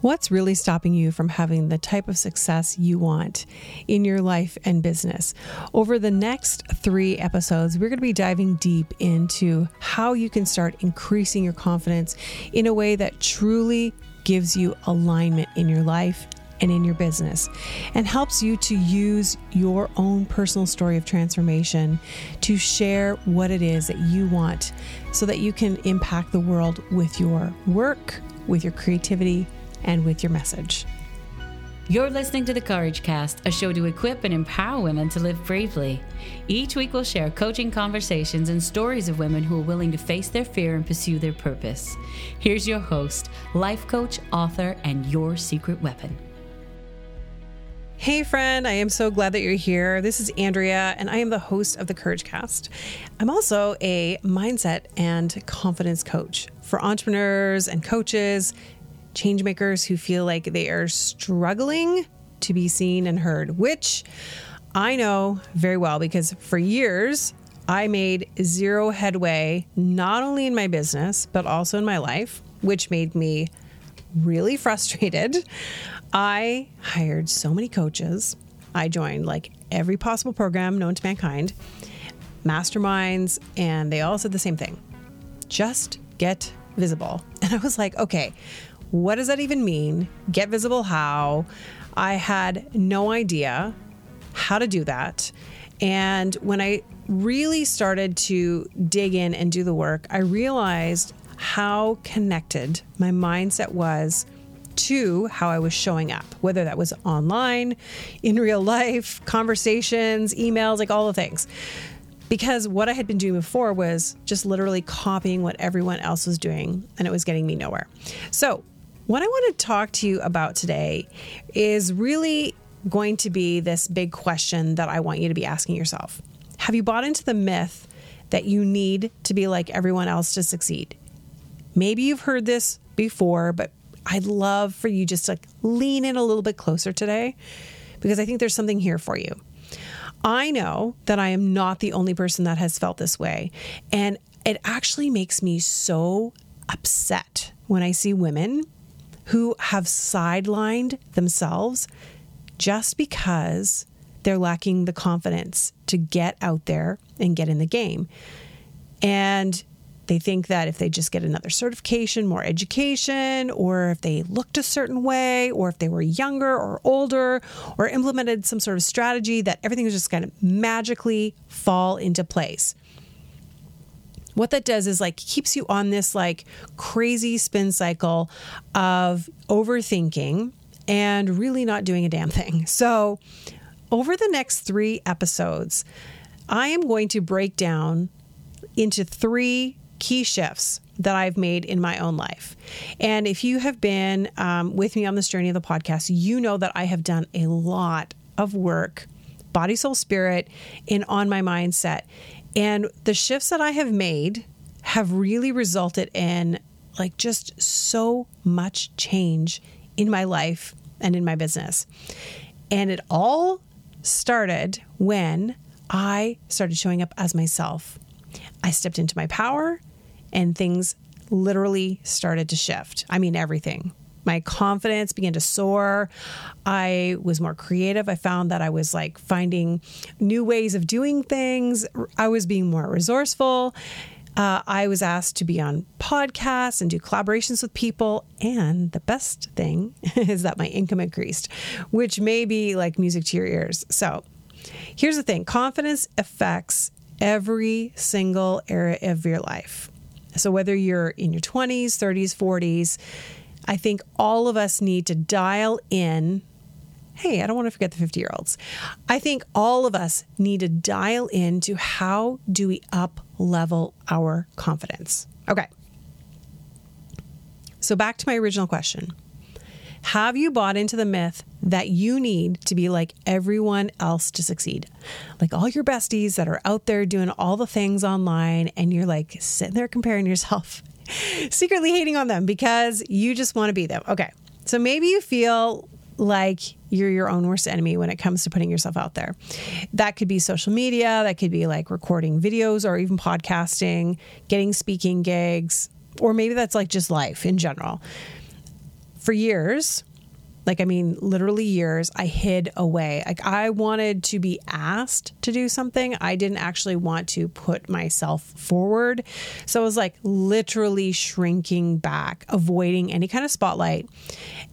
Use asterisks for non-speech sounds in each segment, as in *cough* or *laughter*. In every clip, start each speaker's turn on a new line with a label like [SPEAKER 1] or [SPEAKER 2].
[SPEAKER 1] What's really stopping you from having the type of success you want in your life and business? Over the next three episodes, we're going to be diving deep into how you can start increasing your confidence in a way that truly gives you alignment in your life and in your business and helps you to use your own personal story of transformation to share what it is that you want so that you can impact the world with your work, with your creativity and with your message.
[SPEAKER 2] You're listening to the Courage Cast, a show to equip and empower women to live bravely. Each week, we'll share coaching conversations and stories of women who are willing to face their fear and pursue their purpose. Here's your host, life coach, author, and your secret weapon.
[SPEAKER 1] Hey, friend, I am so glad that you're here. This is Andrea, and I am the host of the Courage Cast. I'm also a mindset and confidence coach for entrepreneurs and coaches change makers who feel like they are struggling to be seen and heard, which I know very well because for years I made zero headway, not only in my business, but also in my life, which made me really *laughs* frustrated. I hired so many coaches. I joined like every possible program known to mankind, masterminds, and they all said the same thing just get visible. *laughs* And I was like, okay, what does that even mean? Get visible how? I had no idea how to do that. And when I really started to dig in and do the work, I realized how connected my mindset was to how I was showing up, whether that was online, in real life, *laughs* conversations, emails, like all the things. Because what I had been doing before was just literally copying what everyone else was doing, and it was getting me nowhere. So, what I want to talk to you about today is really going to be this big question that I want you to be asking yourself. Have you bought into the myth that you need to be like everyone else to succeed? Maybe you've heard this before, but I'd love for you just to lean in a little bit closer today because I think there's something here for you. I know that I am not the only person that has felt this way. And it actually makes me so upset when I see women who have sidelined themselves just because they're lacking the confidence to get out there and get in the game. And they think that if they just get another certification, more education, or if they looked a certain way, or if they were younger or older, or implemented some sort of strategy, that everything is just going to magically fall into place what that does is like keeps you on this like crazy spin cycle of overthinking and really not doing a damn thing. *laughs* So, over the next three episodes, I am going to break down into three key shifts that I've made in my own life. And if you have been um, with me on this journey of the podcast, you know that I have done a lot of work, body, soul, spirit, in on my mindset. And the shifts that I have made have really resulted in like just so much change in my life and in my business. And it all started when I started showing up as myself. I stepped into my power and things literally started to shift. I mean, everything my confidence began to soar. I was more creative. I found that I was like finding new ways of doing things. I was being more resourceful. Uh, I was asked to be on podcasts and do collaborations with people. And the best thing *laughs* is that my income increased, which may be like music to your ears. So here's the thing confidence affects every single area of your life. So whether you're in your 20s, 30s, 40s, I think all of us need to dial in. Hey, I don't want to forget the 50 year olds. I think all of us need to dial in to how do we up level our confidence. Okay. So back to my original question. Have you bought into the myth that you need to be like everyone else to succeed? Like all your besties that are out there doing all the things online, and you're like sitting there comparing yourself *laughs* secretly hating on them because you just want to be them. Okay. So maybe you feel like you're your own worst enemy when it comes to putting yourself out there. That could be social media, that could be like recording videos or even podcasting, getting speaking gigs, or maybe that's like just life in general. For years, like I mean literally years, I hid away. Like I wanted to be asked to do something. I didn't actually want to put myself forward. So I was like literally shrinking back, avoiding any kind of spotlight.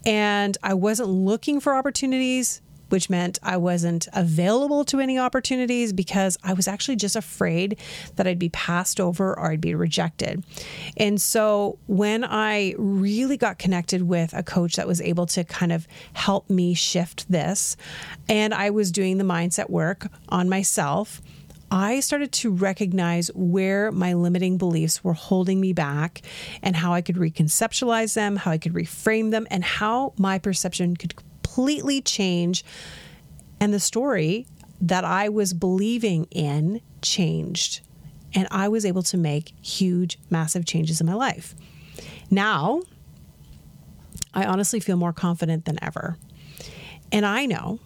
[SPEAKER 1] And I wasn't looking for opportunities which meant I wasn't available to any opportunities because I was actually just afraid that I'd be passed over or I'd be rejected. And so when I really got connected with a coach that was able to kind of help me shift this, and I was doing the mindset work on myself. I started to recognize where my limiting beliefs were holding me back and how I could reconceptualize them, how I could reframe them, and how my perception could completely change. And the story that I was believing in changed. And I was able to make huge, massive changes in my life. Now, I honestly feel more confident than ever. And I know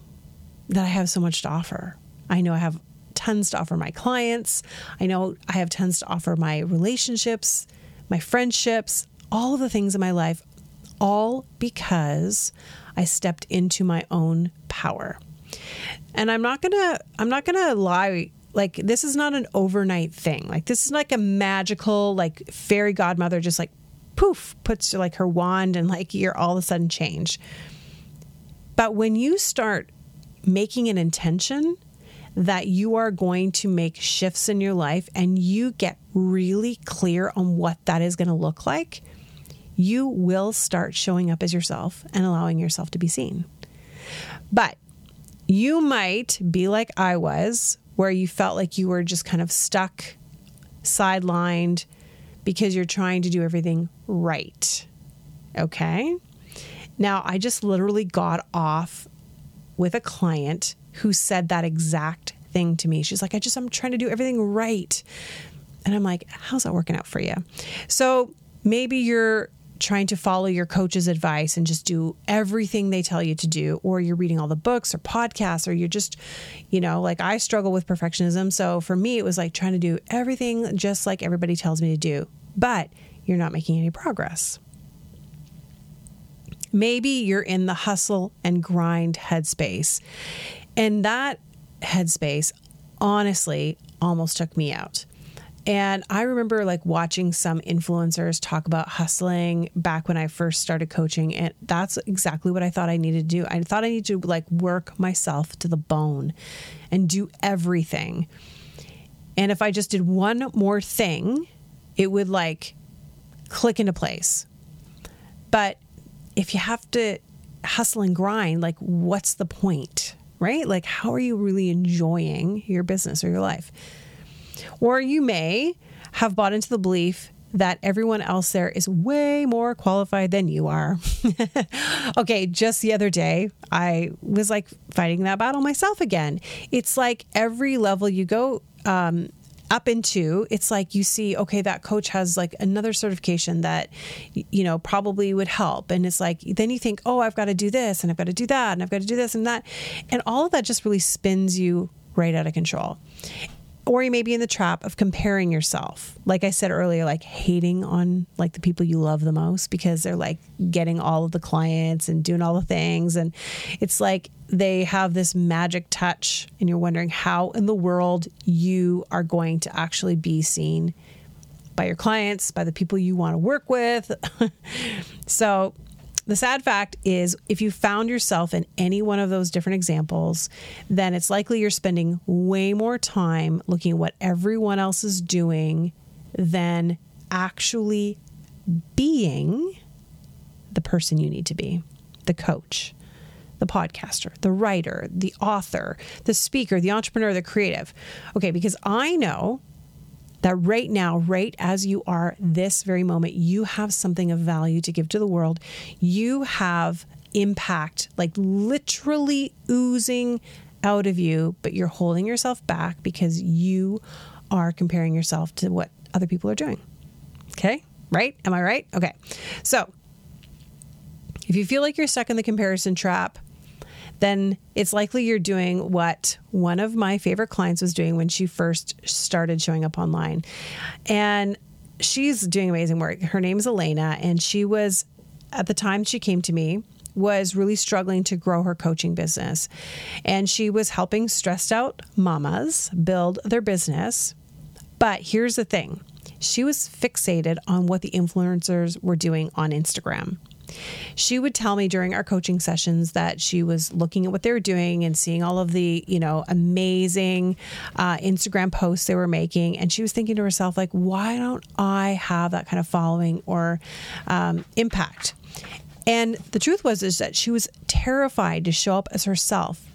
[SPEAKER 1] that I have so much to offer. I know I have tons to offer my clients. I know I have tons to offer my relationships, my friendships, all of the things in my life, all because I stepped into my own power. And I'm not going to I'm not going to lie like this is not an overnight thing. Like this is like a magical like fairy godmother just like poof puts like her wand and like you're all of a sudden change. But when you start making an intention that you are going to make shifts in your life and you get really clear on what that is going to look like, you will start showing up as yourself and allowing yourself to be seen. But you might be like I was, where you felt like you were just kind of stuck, sidelined, because you're trying to do everything right. Okay. Now, I just literally got off with a client who said that exact thing to me. She's like, I just, I'm trying to do everything right. And I'm like, how's that working out for you? So maybe you're trying to follow your coach's advice and just do everything they tell you to do, or you're reading all the books or podcasts, or you're just, you know, like I struggle with perfectionism. So for me, it was like trying to do everything just like everybody tells me to do, but you're not making any progress. Maybe you're in the hustle and grind headspace. And that headspace honestly almost took me out. And I remember like watching some influencers talk about hustling back when I first started coaching. And that's exactly what I thought I needed to do. I thought I needed to like work myself to the bone and do everything. And if I just did one more thing, it would like click into place. But if you have to hustle and grind, like what's the point, right? Like, how are you really enjoying your business or your life? Or you may have bought into the belief that everyone else there is way more qualified than you are. *laughs* okay, just the other day, I was like fighting that battle myself again. It's like every level you go, um, up into it's like you see okay that coach has like another certification that you know probably would help and it's like then you think oh i've got to do this and i've got to do that and i've got to do this and that and all of that just really spins you right out of control or you may be in the trap of comparing yourself. Like i said earlier like hating on like the people you love the most because they're like getting all of the clients and doing all the things. And it's like they have this magic touch and you're wondering how in the world you are going to actually be seen by your clients by the people you want to work with. *laughs* So the sad fact is, if you found yourself in any one of those different examples, then it's likely you're spending way more time looking at what everyone else is doing than actually being the person you need to be the coach, the podcaster, the writer, the author, the speaker, the entrepreneur, the creative. Okay, because I know that right now, right as you are this very moment, you have something of value to give to the world. You have impact, like literally oozing out of you, but you're holding yourself back because you are comparing yourself to what other people are doing. Okay, right? Am I right? Okay. So, if you feel like you're stuck in the comparison trap, then it's likely you're doing what one of my favorite clients was doing when she first started showing up online. And she's doing amazing work. Her name is Elena, and she was at the time she came to me, was really struggling to grow her coaching business. And she was helping stressed out mamas build their business. But here's the thing she was fixated on what the influencers were doing on Instagram. She would tell me during our coaching sessions that she was looking at what they were doing and seeing all of the, you know, amazing uh, Instagram posts they were making. And she was thinking to herself, like, why don't I have that kind of following or um, impact? And the truth was is that she was terrified to show up as herself.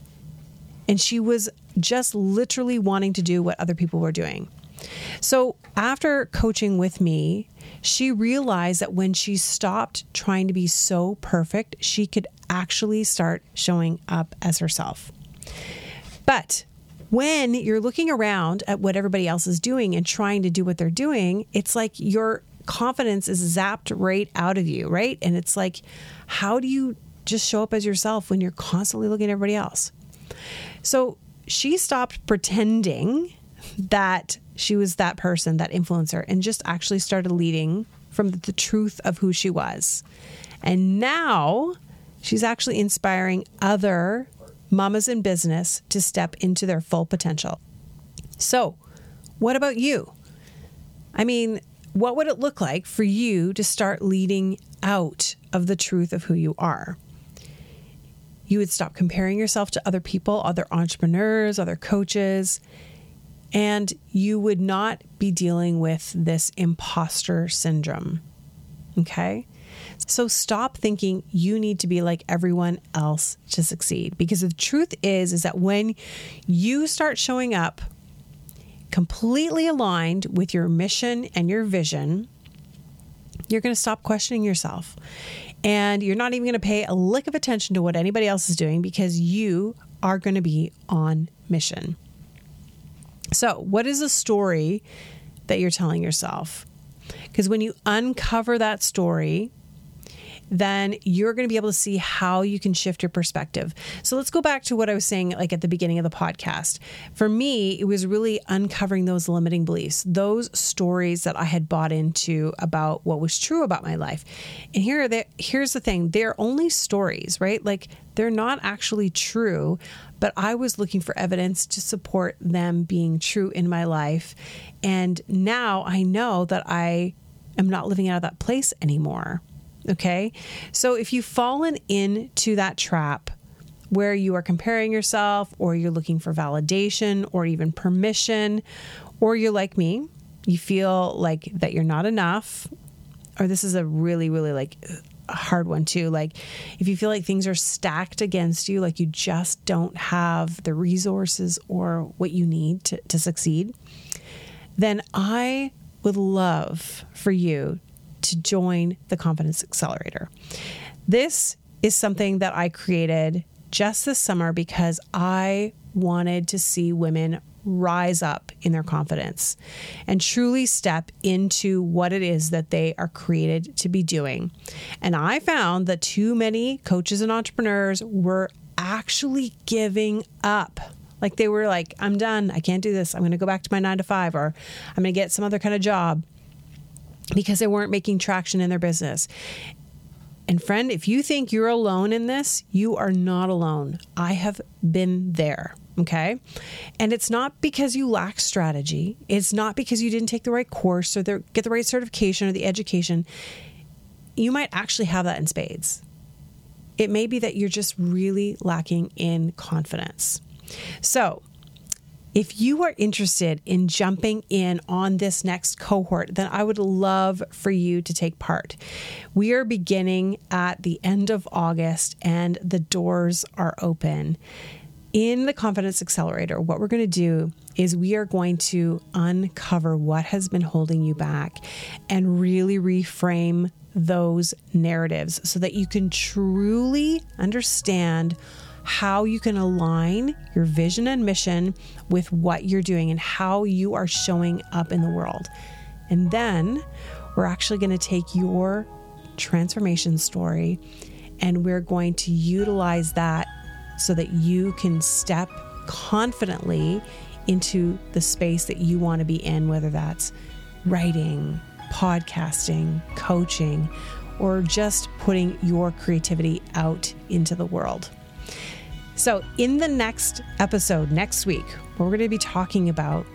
[SPEAKER 1] And she was just literally wanting to do what other people were doing. So, after coaching with me, she realized that when she stopped trying to be so perfect, she could actually start showing up as herself. But when you're looking around at what everybody else is doing and trying to do what they're doing, it's like your confidence is zapped right out of you, right? And it's like, how do you just show up as yourself when you're constantly looking at everybody else? So she stopped pretending that she was that person, that influencer, and just actually started leading from the truth of who she was. And now she's actually inspiring other mamas in business to step into their full potential. So, what about you? I mean, what would it look like for you to start leading out of the truth of who you are? You would stop comparing yourself to other people, other entrepreneurs, other coaches, and you would not be dealing with this imposter syndrome. Okay? So stop thinking you need to be like everyone else to succeed because the truth is is that when you start showing up completely aligned with your mission and your vision, you're going to stop questioning yourself. And you're not even going to pay a lick of attention to what anybody else is doing because you are going to be on mission. So, what is a story that you're telling yourself? Because when you uncover that story, then you're going to be able to see how you can shift your perspective. So let's go back to what I was saying like at the beginning of the podcast. For me, it was really uncovering those limiting beliefs, those stories that I had bought into about what was true about my life. And here the, here's the thing, they're only stories, right? Like they're not actually true but I was looking for evidence to support them being true in my life. And now I know that I am not living out of that place anymore. Okay. So if you've fallen into that trap, where you are comparing yourself, or you're looking for validation, or even permission, or you're like me, you feel like that you're not enough, or this is a really, really like a hard one too. Like if you feel like things are stacked against you, like you just don't have the resources or what you need to, to succeed, then I would love for you to join the Confidence Accelerator. This is something that I created just this summer because I wanted to see women rise up in their confidence and truly step into what it is that they are created to be doing. And I found that too many coaches and entrepreneurs were actually giving up. Like they were like, I'm done. I can't do this. I'm going to go back to my nine to five, or I'm going to get some other kind of job because they weren't making traction in their business. And friend, if you think you're alone in this, you are not alone. I have been there. Okay. And it's not because you lack strategy. It's not because you didn't take the right course or the, get the right certification or the education. You might actually have that in spades. It may be that you're just really lacking in confidence. So, if you are interested in jumping in on this next cohort, then I would love for you to take part. We are beginning at the end of August and the doors are open in the Confidence Accelerator, what we're going to do is we are going to uncover what has been holding you back and really reframe those narratives so that you can truly understand how you can align your vision and mission with what you're doing and how you are showing up in the world. And then we're actually going to take your transformation story and we're going to utilize that so that you can step confidently into the space that you want to be in, whether that's writing, podcasting, coaching, or just putting your creativity out into the world. So, in the next episode next week, what we're going to be talking about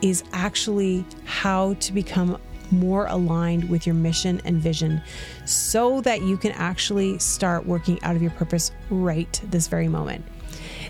[SPEAKER 1] is actually how to become more aligned with your mission and vision so that you can actually start working out of your purpose right this very moment.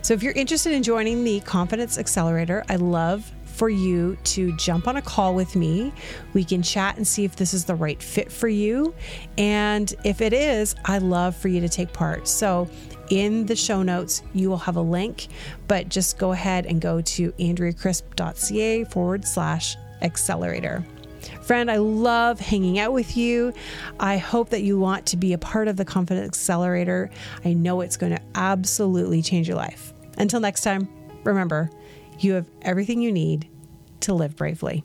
[SPEAKER 1] So, if you're interested in joining the Confidence Accelerator, I love for you to jump on a call with me. We can chat and see if this is the right fit for you. And if it is, I love for you to take part. So, in the show notes, you will have a link, but just go ahead and go to andreacrisp.ca forward slash accelerator. Friend, I love hanging out with you. I hope that you want to be a part of the Confidence Accelerator. I know it's going to absolutely change your life. Until next time, remember, you have everything you need to live bravely.